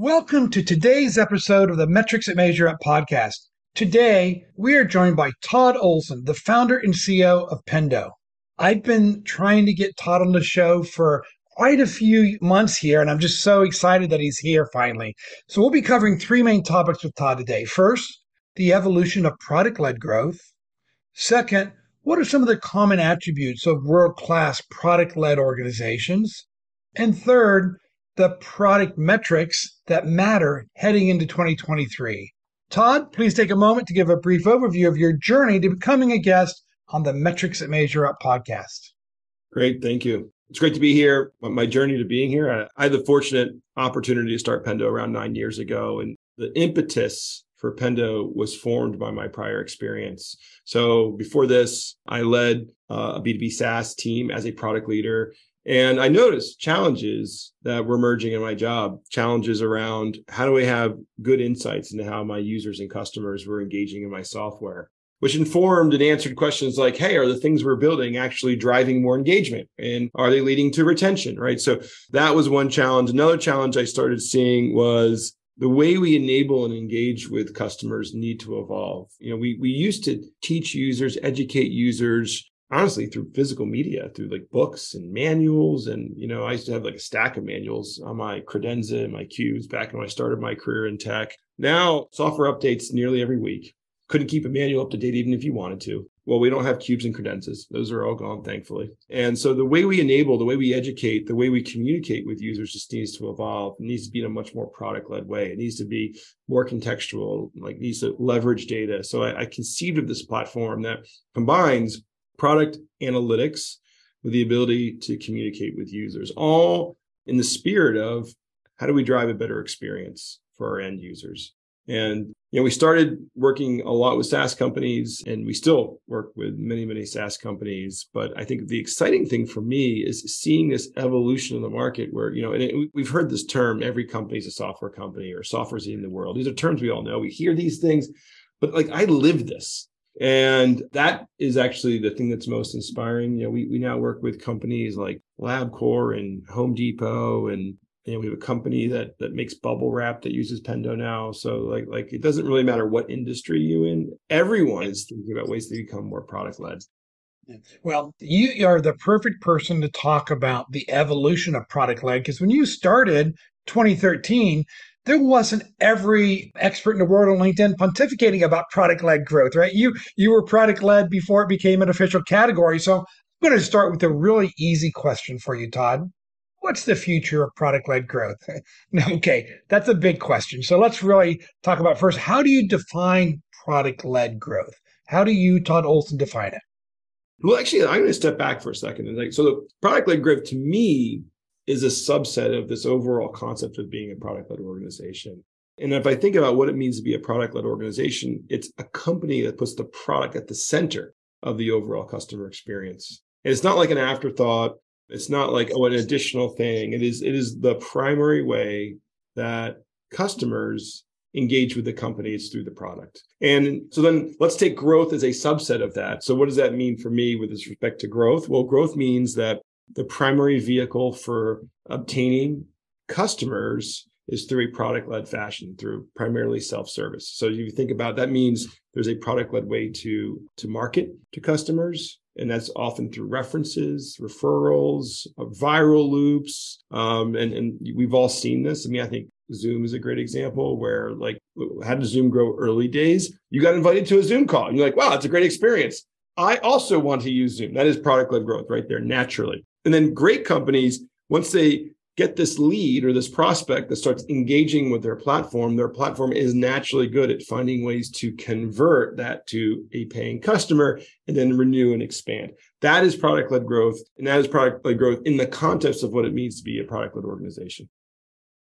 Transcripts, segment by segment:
Welcome to today's episode of the Metrics That Measure Up podcast. Today, we are joined by Todd Olson, the founder and CEO of Pendo. I've been trying to get Todd on the show for quite a few months here, and I'm just so excited that he's here finally. So, we'll be covering three main topics with Todd today. First, the evolution of product led growth. Second, what are some of the common attributes of world class product led organizations? And third, the product metrics that matter heading into 2023. Todd, please take a moment to give a brief overview of your journey to becoming a guest on the Metrics That Measure Up podcast. Great. Thank you. It's great to be here. My journey to being here, I had the fortunate opportunity to start Pendo around nine years ago. And the impetus for Pendo was formed by my prior experience. So before this, I led uh, a B2B SaaS team as a product leader and I noticed challenges that were emerging in my job, challenges around how do I have good insights into how my users and customers were engaging in my software, which informed and answered questions like, hey, are the things we're building actually driving more engagement? And are they leading to retention? Right. So that was one challenge. Another challenge I started seeing was the way we enable and engage with customers need to evolve. You know, we we used to teach users, educate users honestly through physical media through like books and manuals and you know i used to have like a stack of manuals on my credenza and my cubes back when i started my career in tech. Now software updates nearly every week. Couldn't keep a manual up to date even if you wanted to. Well we don't have cubes and credenzas. Those are all gone thankfully. And so the way we enable the way we educate the way we communicate with users just needs to evolve. It needs to be in a much more product led way. It needs to be more contextual like needs to leverage data. So I, I conceived of this platform that combines product analytics with the ability to communicate with users, all in the spirit of how do we drive a better experience for our end users? And you know, we started working a lot with SaaS companies, and we still work with many, many SaaS companies. But I think the exciting thing for me is seeing this evolution in the market, where you know, and it, we've heard this term: every company is a software company, or software's in the world. These are terms we all know. We hear these things, but like I live this. And that is actually the thing that's most inspiring. You know, we, we now work with companies like LabCorp and Home Depot and you know, we have a company that that makes bubble wrap that uses Pendo now. So like like it doesn't really matter what industry you in. Everyone is thinking about ways to become more product led. Well, you are the perfect person to talk about the evolution of product led because when you started 2013, there wasn't every expert in the world on LinkedIn pontificating about product led growth, right? You you were product led before it became an official category. So I'm going to start with a really easy question for you, Todd. What's the future of product led growth? okay, that's a big question. So let's really talk about first how do you define product led growth? How do you, Todd Olson, define it? Well, actually, I'm going to step back for a second. And like, so the product led growth to me is a subset of this overall concept of being a product led organization. And if I think about what it means to be a product led organization, it's a company that puts the product at the center of the overall customer experience. And it's not like an afterthought. It's not like, oh, an additional thing. It is, it is the primary way that customers engage with the company is through the product. And so then let's take growth as a subset of that. So what does that mean for me with respect to growth? Well, growth means that the primary vehicle for obtaining customers is through a product led fashion through primarily self service. So if you think about that means there's a product led way to to market to customers and that's often through references, referrals, uh, viral loops, um, and and we've all seen this. I mean, I think Zoom is a great example where like how did Zoom grow early days? You got invited to a Zoom call and you're like, wow, it's a great experience. I also want to use Zoom. That is product led growth right there naturally. And then great companies, once they get this lead or this prospect that starts engaging with their platform, their platform is naturally good at finding ways to convert that to a paying customer and then renew and expand. That is product led growth. And that is product led growth in the context of what it means to be a product led organization.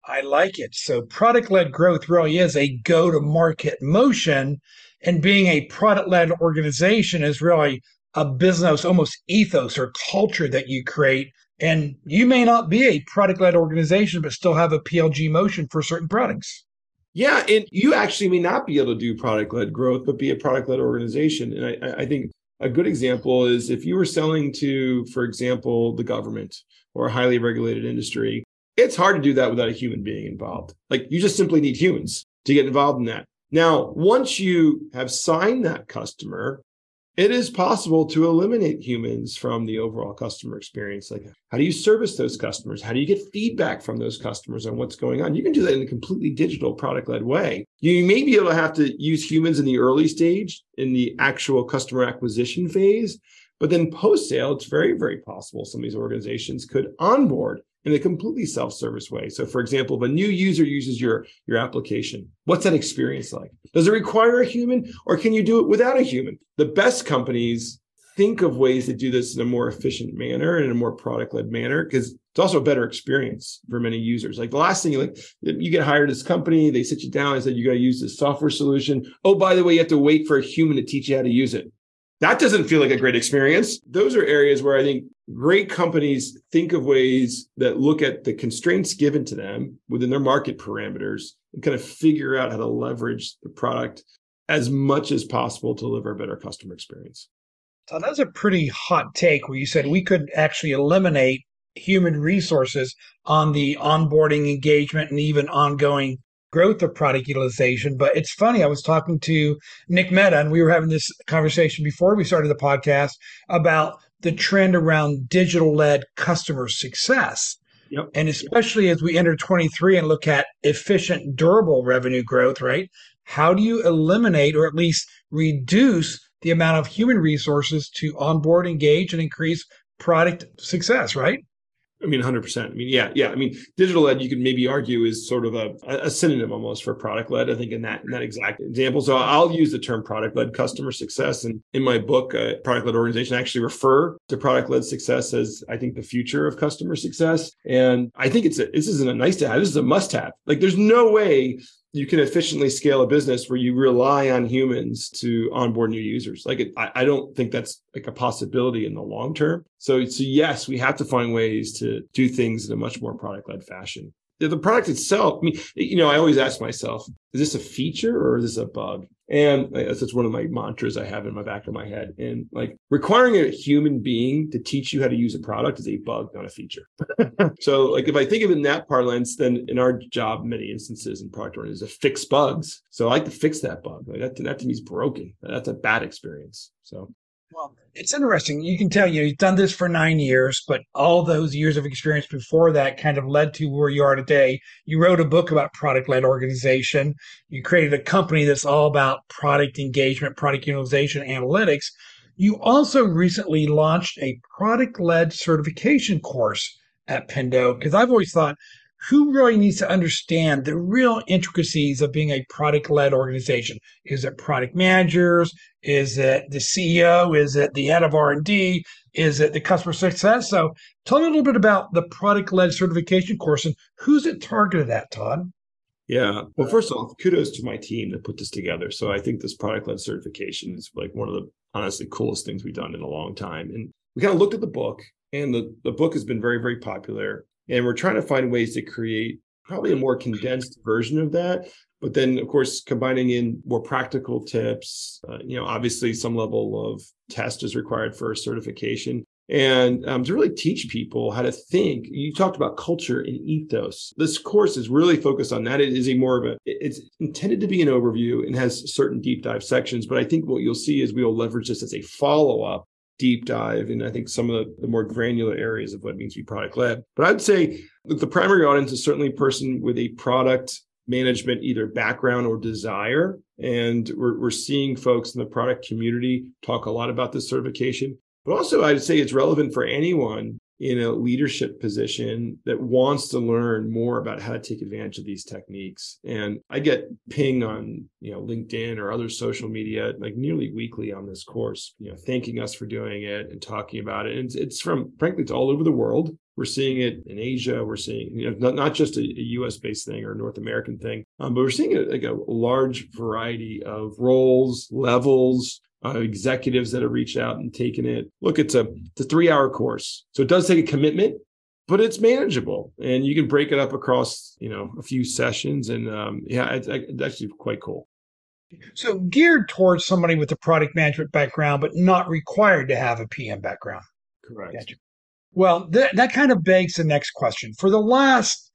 I like it. So product led growth really is a go to market motion. And being a product led organization is really a business almost ethos or culture that you create and you may not be a product led organization, but still have a PLG motion for certain products. Yeah. And you actually may not be able to do product led growth, but be a product led organization. And I, I, think a good example is if you were selling to, for example, the government or a highly regulated industry, it's hard to do that without a human being involved. Like you just simply need humans to get involved in that. Now, once you have signed that customer, it is possible to eliminate humans from the overall customer experience. Like, how do you service those customers? How do you get feedback from those customers on what's going on? You can do that in a completely digital product led way. You may be able to have to use humans in the early stage, in the actual customer acquisition phase. But then post sale, it's very, very possible some of these organizations could onboard in a completely self-service way. So for example, if a new user uses your, your application, what's that experience like? Does it require a human or can you do it without a human? The best companies think of ways to do this in a more efficient manner and in a more product-led manner because it's also a better experience for many users. Like the last thing you like, you get hired this company, they sit you down and said you got to use this software solution. Oh, by the way, you have to wait for a human to teach you how to use it. That doesn't feel like a great experience. Those are areas where I think great companies think of ways that look at the constraints given to them within their market parameters and kind of figure out how to leverage the product as much as possible to deliver a better customer experience. So that's a pretty hot take where you said we could actually eliminate human resources on the onboarding engagement and even ongoing growth of product utilization. But it's funny, I was talking to Nick Mehta, and we were having this conversation before we started the podcast about the trend around digital led customer success. Yep. And especially as we enter 23 and look at efficient, durable revenue growth, right? How do you eliminate or at least reduce the amount of human resources to onboard, engage, and increase product success, right? I mean, 100%. I mean, yeah, yeah. I mean, digital led, you could maybe argue is sort of a, a synonym almost for product led, I think, in that, in that exact example. So I'll use the term product led customer success. And in my book, uh, Product Led Organization, I actually refer to product led success as, I think, the future of customer success. And I think it's a, this isn't a nice to have, this is a must have. Like, there's no way you can efficiently scale a business where you rely on humans to onboard new users. Like it, I, I, don't think that's like a possibility in the long term. So, so yes, we have to find ways to do things in a much more product led fashion the product itself, I mean, you know, I always ask myself, is this a feature or is this a bug? And uh, that's one of my mantras I have in my back of my head. And like requiring a human being to teach you how to use a product is a bug, not a feature. so like if I think of it in that parlance, then in our job, many instances in product owners is to fix bugs. So I like to fix that bug. Like that, that to me is broken. That's a bad experience. So well, it's interesting. You can tell, you know, you've done this for nine years, but all those years of experience before that kind of led to where you are today. You wrote a book about product led organization. You created a company that's all about product engagement, product utilization, analytics. You also recently launched a product led certification course at Pendo because I've always thought who really needs to understand the real intricacies of being a product led organization? Is it product managers? Is it the CEO? Is it the head of R&D? Is it the customer success? So tell me a little bit about the product led certification course and who's it targeted at, Todd? Yeah. Well, first off, kudos to my team that put this together. So I think this product led certification is like one of the honestly coolest things we've done in a long time. And we kind of looked at the book and the, the book has been very, very popular. And we're trying to find ways to create probably a more condensed version of that. But then, of course, combining in more practical tips, uh, you know, obviously some level of test is required for certification. And um, to really teach people how to think, you talked about culture and ethos. This course is really focused on that. It is a more of a, it's intended to be an overview and has certain deep dive sections. But I think what you'll see is we'll leverage this as a follow up deep dive and I think some of the, the more granular areas of what it means to be product led. But I'd say look, the primary audience is certainly a person with a product management either background or desire. And we're, we're seeing folks in the product community talk a lot about this certification. But also, I'd say it's relevant for anyone in a leadership position that wants to learn more about how to take advantage of these techniques. And I get ping on, you know, LinkedIn or other social media like nearly weekly on this course, you know, thanking us for doing it and talking about it. And it's, it's from frankly, it's all over the world. We're seeing it in Asia. We're seeing, you know, not, not just a, a US based thing or North American thing, um, but we're seeing a, like a large variety of roles, levels, uh, executives that have reached out and taken it. Look, it's a it's a three hour course, so it does take a commitment, but it's manageable, and you can break it up across you know a few sessions, and um, yeah, it's, it's actually quite cool. So geared towards somebody with a product management background, but not required to have a PM background. Correct. Gotcha. Well, th- that kind of begs the next question. For the last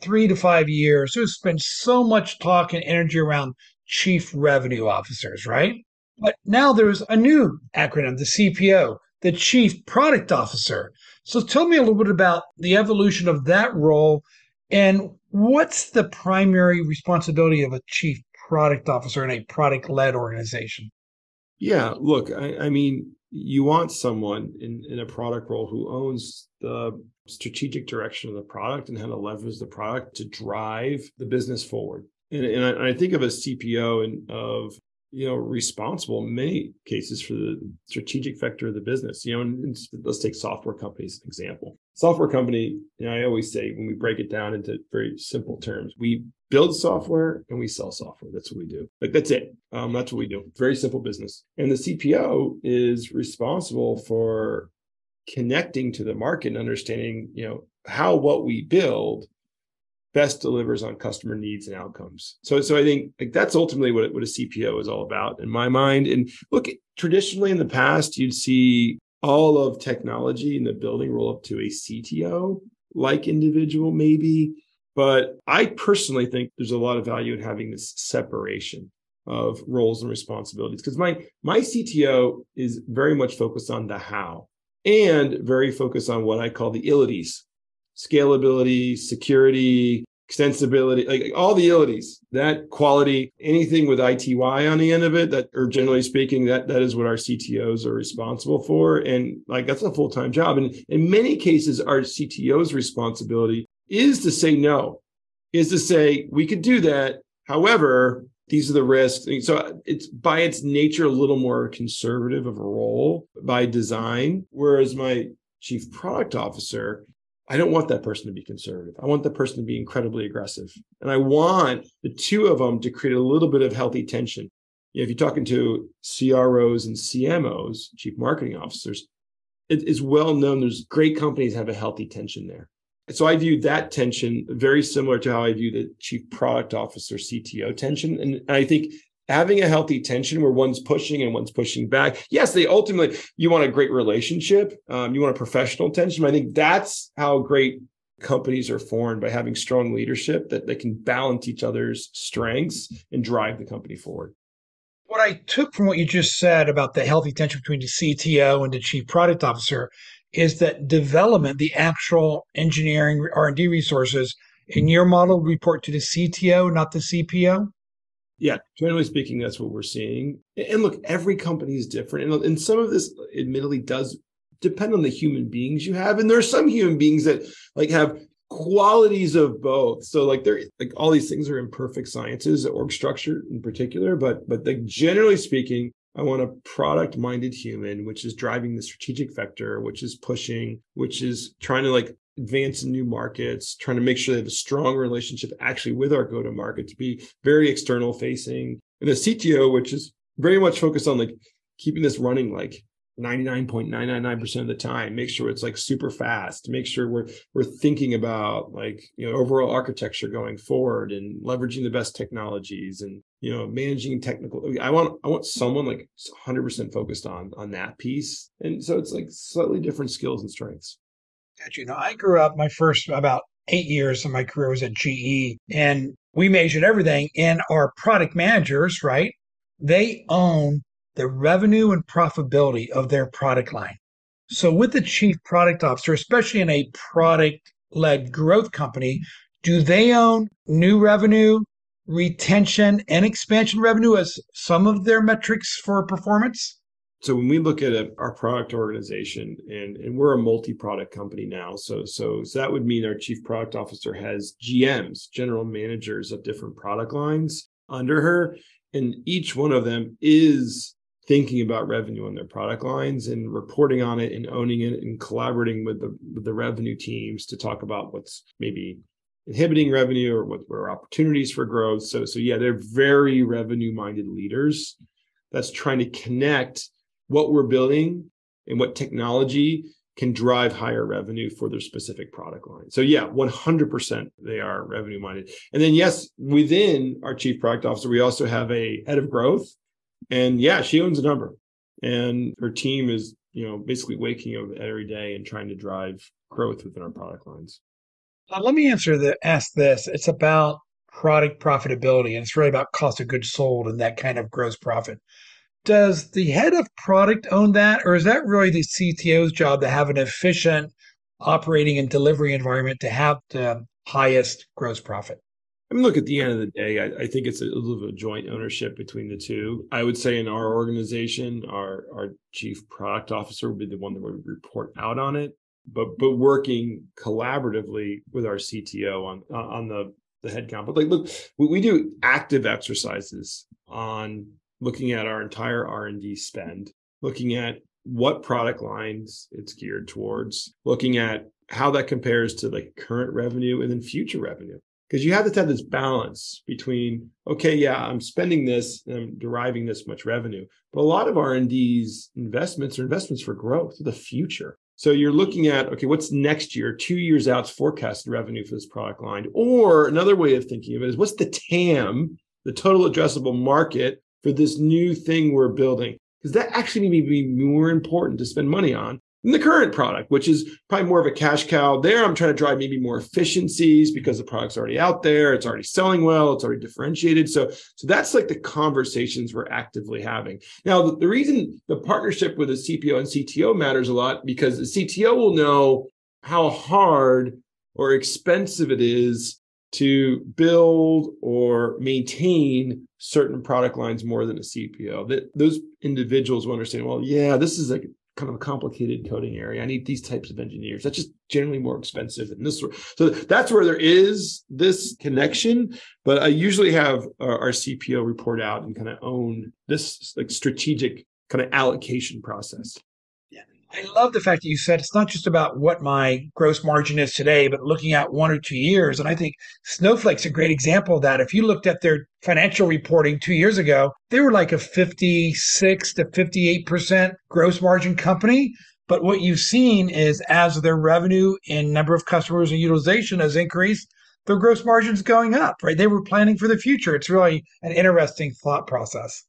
three to five years, there's been so much talk and energy around chief revenue officers, right? But now there's a new acronym, the CPO, the Chief Product Officer. So tell me a little bit about the evolution of that role and what's the primary responsibility of a Chief Product Officer in a product led organization? Yeah, look, I, I, mean, you want someone in, in a product role who owns the strategic direction of the product and how to leverage the product to drive the business forward. And, and I, I think of a CPO and of you know responsible in many cases for the strategic vector of the business. You know and, and let's take software companies as an example. Software company you know i always say when we break it down into very simple terms we build software and we sell software. That's what we do. Like that's it. Um, that's what we do. Very simple business. And the cpo is responsible for connecting to the market and understanding you know how what we build best delivers on customer needs and outcomes. So, so I think like that's ultimately what, what a CPO is all about in my mind. And look, traditionally in the past, you'd see all of technology in the building roll up to a CTO like individual, maybe. But I personally think there's a lot of value in having this separation of roles and responsibilities because my my CTO is very much focused on the how and very focused on what I call the ilities scalability, security, extensibility, like all the ilities, that quality, anything with ITY on the end of it, that or generally speaking, that that is what our CTOs are responsible for. And like that's a full-time job. And in many cases, our CTO's responsibility is to say no, is to say, we could do that. However, these are the risks. So it's by its nature a little more conservative of a role by design. Whereas my chief product officer I don't want that person to be conservative. I want that person to be incredibly aggressive. And I want the two of them to create a little bit of healthy tension. You know, if you're talking to CROs and CMOs, chief marketing officers, it is well known there's great companies have a healthy tension there. So I view that tension very similar to how I view the chief product officer CTO tension. And I think having a healthy tension where one's pushing and one's pushing back. Yes, they ultimately you want a great relationship, um, you want a professional tension. I think that's how great companies are formed by having strong leadership that they can balance each other's strengths and drive the company forward. What I took from what you just said about the healthy tension between the CTO and the chief product officer is that development, the actual engineering R&D resources in your model report to the CTO, not the CPO? Yeah, generally speaking, that's what we're seeing. And look, every company is different. And, and some of this admittedly does depend on the human beings you have. And there are some human beings that like have qualities of both. So like they're like all these things are imperfect sciences, org structure in particular, but but like generally speaking, I want a product minded human, which is driving the strategic vector, which is pushing, which is trying to like advance in new markets, trying to make sure they have a strong relationship actually with our go to market to be very external facing. And the CTO, which is very much focused on like keeping this running like 99.999% of the time make sure it's like super fast make sure we're we're thinking about like you know overall architecture going forward and leveraging the best technologies and you know managing technical i want i want someone like 100% focused on on that piece and so it's like slightly different skills and strengths you know, I grew up my first about eight years of my career was at GE and we measured everything and our product managers, right? They own the revenue and profitability of their product line. So with the chief product officer, especially in a product led growth company, do they own new revenue, retention and expansion revenue as some of their metrics for performance? So when we look at a, our product organization, and and we're a multi-product company now, so so so that would mean our chief product officer has GMs, general managers of different product lines under her, and each one of them is thinking about revenue on their product lines and reporting on it and owning it and collaborating with the with the revenue teams to talk about what's maybe inhibiting revenue or what were opportunities for growth. So so yeah, they're very revenue minded leaders that's trying to connect what we're building and what technology can drive higher revenue for their specific product line. So yeah, 100% they are revenue minded. And then yes, within our chief product officer, we also have a head of growth. And yeah, she owns a number. And her team is, you know, basically waking up every day and trying to drive growth within our product lines. Uh, let me answer the ask this. It's about product profitability and it's really about cost of goods sold and that kind of gross profit does the head of product own that, or is that really the CTO's job to have an efficient operating and delivery environment to have the highest gross profit? I mean, look, at the end of the day, I, I think it's a, little bit of joint ownership between the two. I would say in our organization, our, our chief product officer would be the one that would report out on it, but but working collaboratively with our CTO on on the the headcount. But like, look, we, we do active exercises on looking at our entire R&D spend, looking at what product lines it's geared towards, looking at how that compares to like current revenue and then future revenue. Because you have to have this balance between, okay, yeah, I'm spending this and I'm deriving this much revenue. But a lot of R&D's investments are investments for growth, for the future. So you're looking at, okay, what's next year, two years out's forecasted revenue for this product line? Or another way of thinking of it is what's the TAM, the total addressable market for this new thing we're building because that actually may be more important to spend money on than the current product, which is probably more of a cash cow. There, I'm trying to drive maybe more efficiencies because the product's already out there, it's already selling well, it's already differentiated. So, so that's like the conversations we're actively having. Now, the, the reason the partnership with the CPO and CTO matters a lot because the CTO will know how hard or expensive it is to build or maintain certain product lines more than a CPO. That those individuals will understand, well, yeah, this is a kind of a complicated coding area. I need these types of engineers. That's just generally more expensive and this. So that's where there is this connection. But I usually have uh, our, our CPO report out and kind of own this like strategic kind of allocation process. I love the fact that you said it's not just about what my gross margin is today, but looking at one or two years. And I think Snowflake's a great example of that. If you looked at their financial reporting two years ago, they were like a 56 to 58% gross margin company. But what you've seen is as their revenue and number of customers and utilization has increased, their gross margin's going up, right? They were planning for the future. It's really an interesting thought process.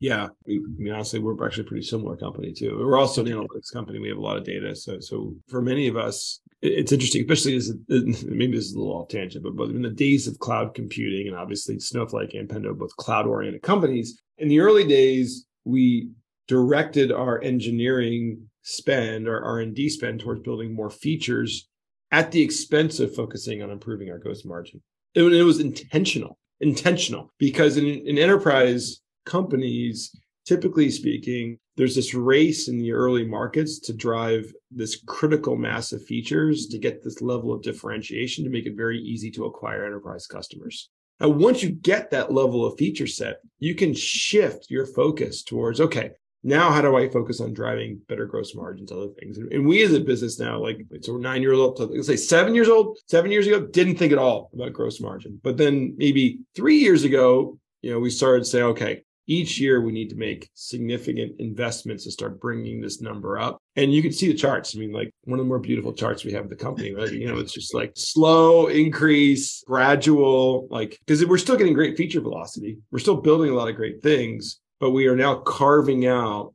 Yeah, I mean, honestly, we're actually a pretty similar company too. We're also an analytics company. We have a lot of data. So, so for many of us, it's interesting, especially as maybe this is a little off tangent, but, but in the days of cloud computing, and obviously Snowflake and Pendo, both cloud oriented companies, in the early days, we directed our engineering spend, our R and D spend, towards building more features at the expense of focusing on improving our gross margin. It, it was intentional, intentional, because in, in enterprise companies, typically speaking, there's this race in the early markets to drive this critical mass of features to get this level of differentiation to make it very easy to acquire enterprise customers. Now, once you get that level of feature set, you can shift your focus towards, okay, now how do I focus on driving better gross margins, other things? And, we as a business now, like, so we're nine years old, let's say seven years old, seven years ago, didn't think at all about gross margin. But then maybe three years ago, you know, we started to say, okay, each year we need to make significant investments to start bringing this number up. And you can see the charts. I mean like one of the more beautiful charts we have in the company right you know it's just like slow increase gradual like because we're still getting great feature velocity. We're still building a lot of great things but we are now carving out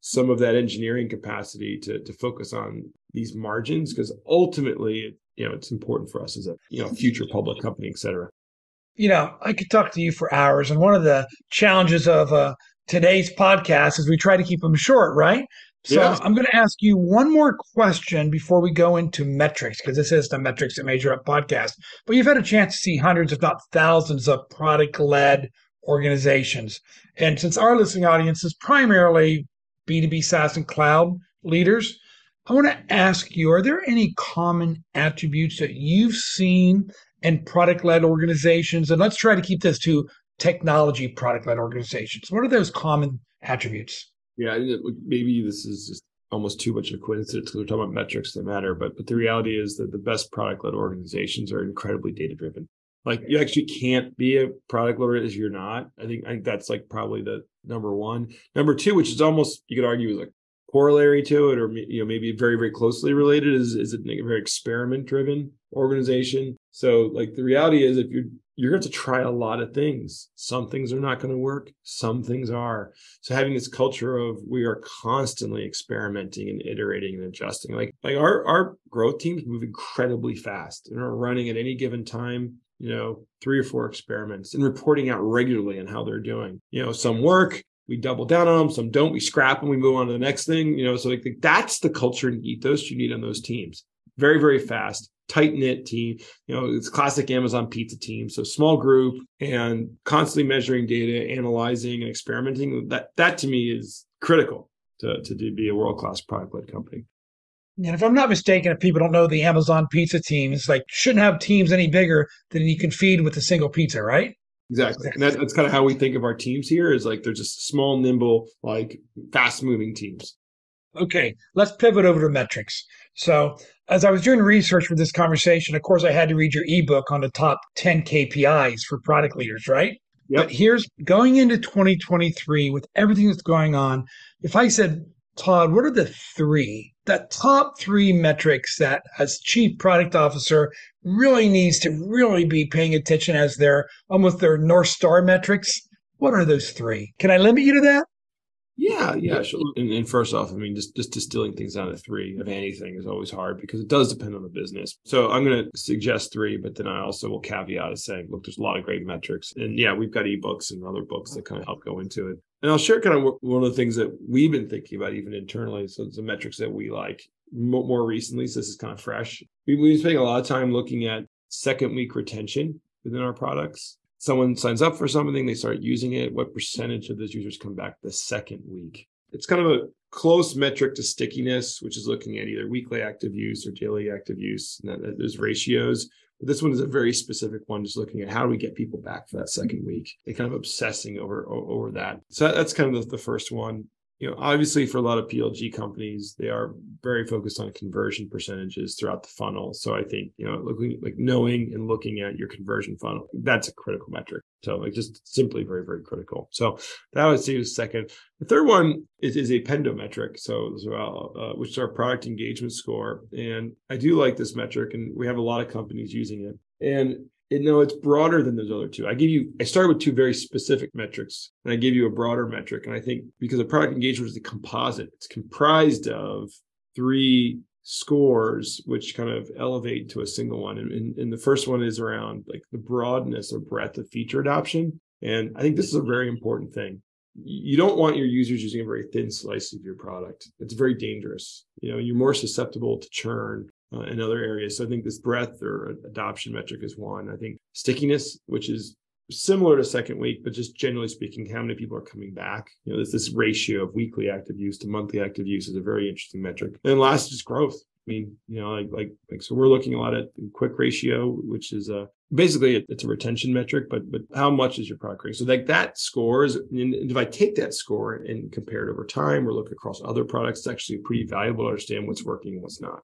some of that engineering capacity to to focus on these margins because ultimately you know it's important for us as a you know future public company et cetera you know, I could talk to you for hours. And one of the challenges of uh, today's podcast is we try to keep them short, right? So yeah. I'm going to ask you one more question before we go into metrics, because this is the Metrics that Measure Up podcast. But you've had a chance to see hundreds, if not thousands, of product led organizations. And since our listening audience is primarily B2B SaaS and cloud leaders. I want to ask you, are there any common attributes that you've seen in product led organizations? And let's try to keep this to technology product led organizations. What are those common attributes? Yeah, maybe this is just almost too much of a coincidence because we're talking about metrics that matter. But but the reality is that the best product led organizations are incredibly data driven. Like you actually can't be a product leader as you're not. I think I think that's like probably the number one. Number two, which is almost you could argue is like corollary to it, or you know maybe very very closely related, is is it a very experiment driven organization? So like the reality is if you're you're going to try a lot of things. Some things are not going to work. Some things are. So having this culture of we are constantly experimenting and iterating and adjusting. Like like our our growth teams move incredibly fast and are running at any given time. You know, three or four experiments and reporting out regularly on how they're doing. You know, some work, we double down on them. Some don't. We scrap them. We move on to the next thing. You know, so like that's the culture and ethos you need on those teams. Very very fast tight knit team. You know, it's classic Amazon pizza team. So small group and constantly measuring data, analyzing and experimenting. That that to me is critical to, to be a world class product led company. And if I'm not mistaken, if people don't know the Amazon pizza team, it's like shouldn't have teams any bigger than you can feed with a single pizza, right? Exactly. And that, that's kind of how we think of our teams here is like they're just small, nimble, like fast moving teams. Okay, let's pivot over to metrics. So, as I was doing research for this conversation, of course, I had to read your ebook on the top 10 KPIs for product leaders, right? Yep. But here's going into 2023 with everything that's going on. If I said, Todd, what are the three, the top three metrics that as chief product officer really needs to really be paying attention as their almost their North Star metrics? What are those three? Can I limit you to that? Yeah, yeah, sure. And, and, first off, I mean, just just distilling things down to three of anything is always hard because it does depend on the business. So I'm going to suggest three, but then I also will caveat as saying, look, there's a lot of great metrics, and yeah, we've got ebooks and other books that kind of help go into it. And I'll share kind of one of the things that we've been thinking about even internally. So the metrics that we like more recently. So this is kind of fresh. We've been spending a lot of time looking at second week retention within our products someone signs up for something, they start using it, what percentage of those users come back the second week? It's kind of a close metric to stickiness, which is looking at either weekly active use or daily active use, and that, those ratios. But this one is a very specific one, just looking at how do we get people back for that second week. They kind of obsessing over over that. So that's kind of the, the first one you know, obviously for a lot of PLG companies, they are very focused on conversion percentages throughout the funnel. So I think, you know, looking like knowing and looking at your conversion funnel, that's a critical metric. So like just simply very, very critical. So that would say the second. The third one is, is a Pendo metric. So as well, uh, which is our product engagement score. And I do like this metric and we have a lot of companies using it. And it, no, it's broader than those other two. I give you, I started with two very specific metrics, and I give you a broader metric. And I think because the product engagement is a composite, it's comprised of three scores, which kind of elevate to a single one. And, and, and the first one is around like the broadness or breadth of feature adoption. And I think this is a very important thing. You don't want your users using a very thin slice of your product. It's very dangerous. You know, you're more susceptible to churn uh, in other areas. So I think this breadth or adoption metric is one. I think stickiness, which is similar to second week, but just generally speaking, how many people are coming back? You know, there's this ratio of weekly active use to monthly active use is a very interesting metric. And last is growth. I mean, you know, like like like so we're looking a lot at quick ratio, which is a basically it's a retention metric, but but how much is your product growing? So like that scores, and if I take that score and compare it over time or look across other products, it's actually pretty valuable to understand what's working and what's not.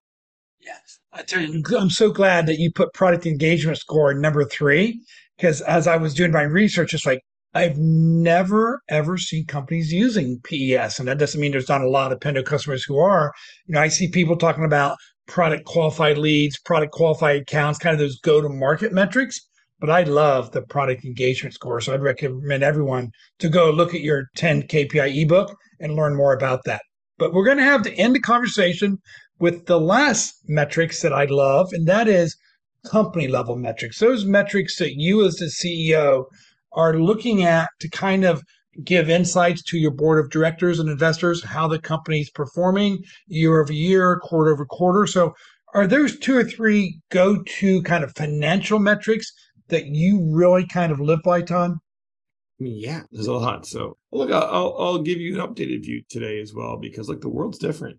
Yes. I tell you, I'm so glad that you put product engagement score number three, because as I was doing my research, it's like, I've never ever seen companies using PES. And that doesn't mean there's not a lot of Pendo customers who are. You know, I see people talking about product qualified leads, product qualified accounts, kind of those go to market metrics. But I love the product engagement score. So I'd recommend everyone to go look at your 10 KPI ebook and learn more about that. But we're going to have to end the conversation with the last metrics that I love, and that is company level metrics. Those metrics that you as the CEO are looking at to kind of give insights to your board of directors and investors how the company is performing year over year, quarter over quarter. So are those two or three go-to kind of financial metrics that you really kind of live by, mean, yeah, there's a lot. So look, I'll I'll give you an updated view today as well because like the world's different.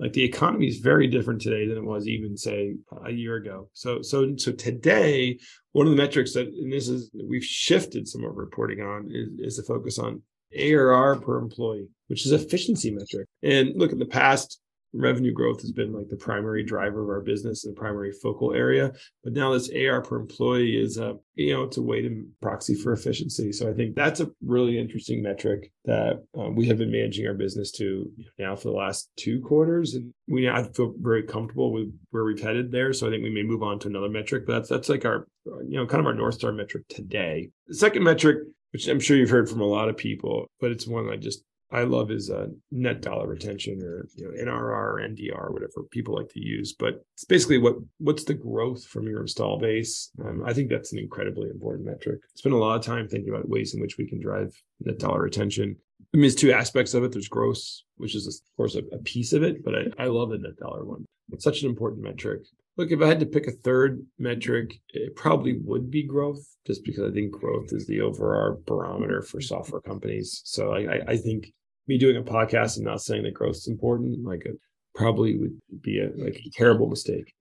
Like the economy is very different today than it was even say a year ago. So so so today, one of the metrics that and this is we've shifted some of reporting on is, is the focus on ARR per employee, which is efficiency metric. And look, in the past, revenue growth has been like the primary driver of our business and the primary focal area. But now this ar per employee is a you know it's a way to proxy for efficiency. So i think that's a really interesting metric that um, we have been managing our business to now for the last two quarters. And we now feel very comfortable with where we've headed there. So i think we may move on to another metric but that's that's like our you know kind of our north star metric today. The second metric which i'm sure you've heard from a lot of people but it's one i just I love is uh, net dollar retention or you know NRR or NDR, whatever people like to use. But it's basically what what's the growth from your install base. Um, I think that's an incredibly important metric. Spend a lot of time thinking about ways in which we can drive net dollar retention. I mean, there's two aspects of it. There's gross, which is of course a, a piece of it, but I, I love the net dollar one. It's such an important metric. Look, if I had to pick a third metric, it probably would be growth, just because I think growth is the overall barometer for software companies. So I, I think me doing a podcast and not saying that growth is important, like it probably would be a like a terrible mistake.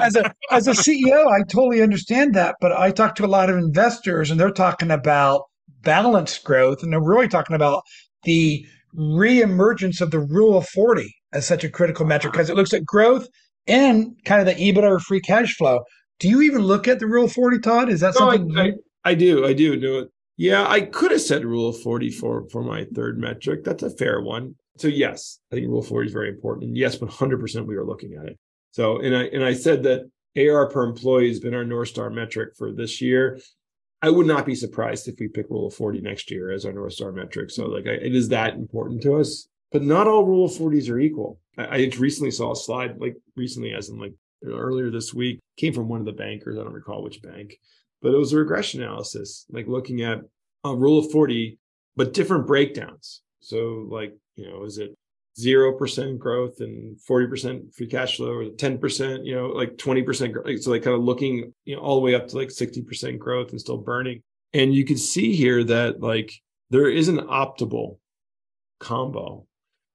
as a as a CEO, I totally understand that, but I talk to a lot of investors and they're talking about balanced growth and they're really talking about the reemergence of the rule of 40 as such a critical metric because it looks at growth and kind of the EBITDA or free cash flow. Do you even look at the rule of 40, Todd? Is that no, something? I, I, I, do. I do do it. Yeah, I could have said rule of 40 for, for my third metric. That's a fair one. So yes, I think rule of 40 is very important. And yes, 100% we are looking at it. So, and I, and I said that AR per employee has been our North Star metric for this year. I would not be surprised if we pick rule of 40 next year as our North Star metric. So like I, it is that important to us, but not all rule of 40s are equal. I, I recently saw a slide like recently as in like earlier this week came from one of the bankers. I don't recall which bank, but it was a regression analysis, like looking at a rule of 40, but different breakdowns. So, like, you know, is it 0% growth and 40% free cash flow or 10%, you know, like 20% growth. So, like, kind of looking, you know, all the way up to like 60% growth and still burning. And you can see here that, like, there is an optimal combo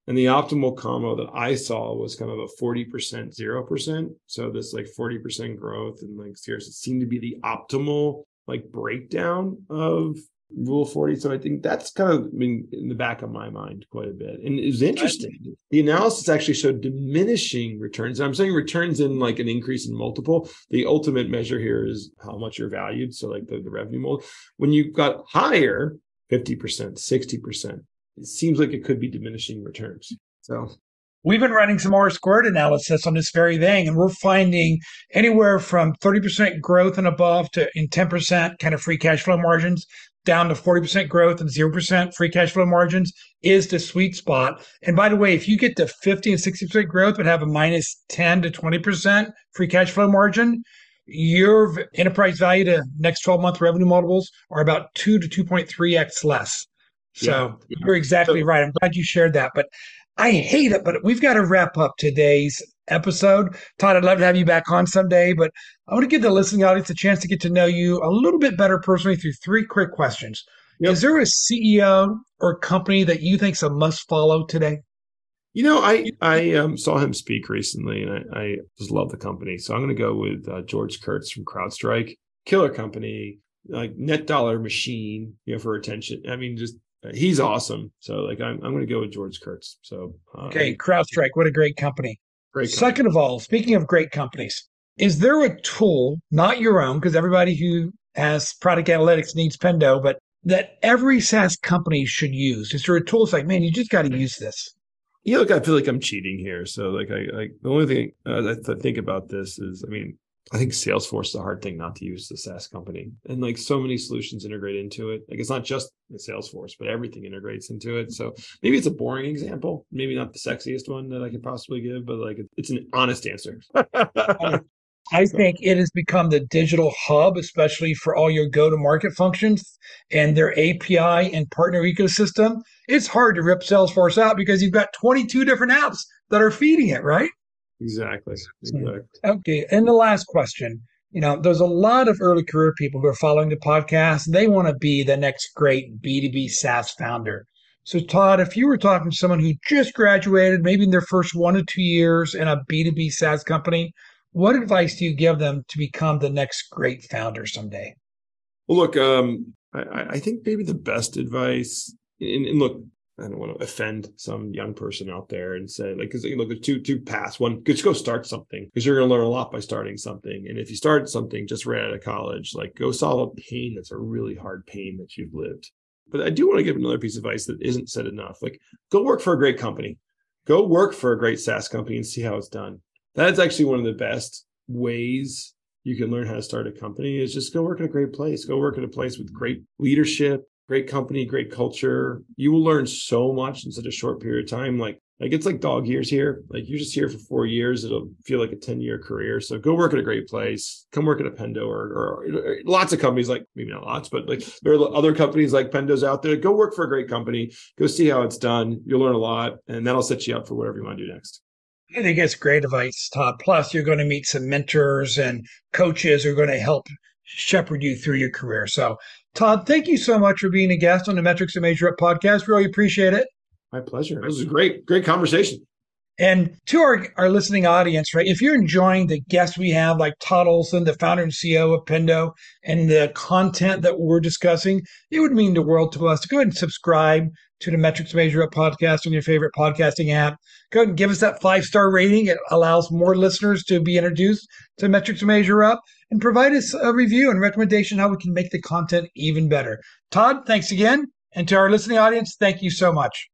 and the optimal combo that I saw was kind of a 40%, 0%. So this like 40% growth and like seriously seemed to be the optimal like breakdown of rule 40. So I think that's kind of been in the back of my mind quite a bit. And it was interesting. The analysis actually showed diminishing returns. I'm saying returns in like an increase in multiple. The ultimate measure here is how much you're valued. So like the, the revenue multiple. When you got higher, 50%, 60%, it seems like it could be diminishing returns. So we've been running some R squared analysis on this very thing, and we're finding anywhere from 30% growth and above to in 10% kind of free cash flow margins down to 40% growth and 0% free cash flow margins is the sweet spot. And by the way, if you get to 50 and 60% growth but have a minus 10 to 20% free cash flow margin, your enterprise value to next 12 month revenue multiples are about 2 to 2.3x less. So yeah. you're exactly so, right. I'm glad you shared that. But I hate it, but we've got to wrap up today's episode. Todd, I'd love to have you back on someday, but I want to give the listening audience a chance to get to know you a little bit better personally through three quick questions. Yep. Is there a CEO or company that you think's a must follow today? You know, I I um, saw him speak recently, and I, I, just love the company. So I'm going to go with uh, George Kurtz from CrowdStrike. Killer company, like net dollar machine, you know, for retention. I mean, just he's awesome. So like I'm I'm going to go with George Kurtz. So uh, okay, CrowdStrike, what a great company. Great. Company. Second of all, speaking of great companies, is there a tool, not your own, because everybody who has product analytics needs Pendo, but that every SaaS company should use? Is there a tool that's like, man, you just got to use this? Yeah, look, I feel like I'm cheating here. So like I, I the only thing uh, I think about this is, I mean, I think Salesforce is a hard thing not to use the SaaS company. And like so many solutions integrate into it. Like it's not just Salesforce, but everything integrates into it. So maybe it's a boring example, maybe not the sexiest one that I could possibly give, but like it's an honest answer. I think it has become the digital hub, especially for all your go to market functions and their API and partner ecosystem. It's hard to rip Salesforce out because you've got 22 different apps that are feeding it, right? Exactly. Exactly. Okay. And the last question you know, there's a lot of early career people who are following the podcast. They want to be the next great B2B SaaS founder. So, Todd, if you were talking to someone who just graduated, maybe in their first one to two years in a B2B SaaS company, what advice do you give them to become the next great founder someday? Well, look, um, I, I, think maybe the best advice, and, and look, I don't want to offend some young person out there and say like because you look there's two two paths. One, just go start something because you're going to learn a lot by starting something. And if you start something just right out of college, like go solve a pain that's a really hard pain that you've lived. But I do want to give another piece of advice that isn't said enough. Like go work for a great company, go work for a great SaaS company and see how it's done. That's actually one of the best ways you can learn how to start a company is just go work in a great place. Go work in a place with great leadership, great company, great culture. You will learn so much in such a short period of time. Like, like it's like dog years here. Like you're just here for four years. It'll feel like a 10 year career. So go work at a great place. Come work at a Pendo or, or, or lots of companies like maybe not lots, but like there are other companies like Pendo's out there. Go work for a great company. Go see how it's done. You'll learn a lot and that'll set you up for whatever you want to do next. I think it's great advice, Todd. Plus, you're going to meet some mentors and coaches who are going to help shepherd you through your career. So, Todd, thank you so much for being a guest on the Metrics to Measure Up podcast. Really appreciate it. My pleasure. This was a great, great conversation. And to our, our listening audience, right, if you're enjoying the guests we have, like Todd Olson, the founder and CEO of Pendo, and the content that we're discussing, it would mean the world to us to go ahead and subscribe to the Metrics Measure Up podcast on your favorite podcasting app. Go ahead and give us that five star rating. It allows more listeners to be introduced to Metrics Measure Up and provide us a review and recommendation how we can make the content even better. Todd, thanks again. And to our listening audience, thank you so much.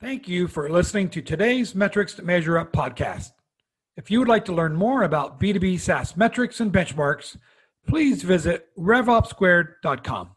Thank you for listening to today's Metrics to Measure Up podcast. If you would like to learn more about B2B SaaS metrics and benchmarks, please visit revopsquared.com.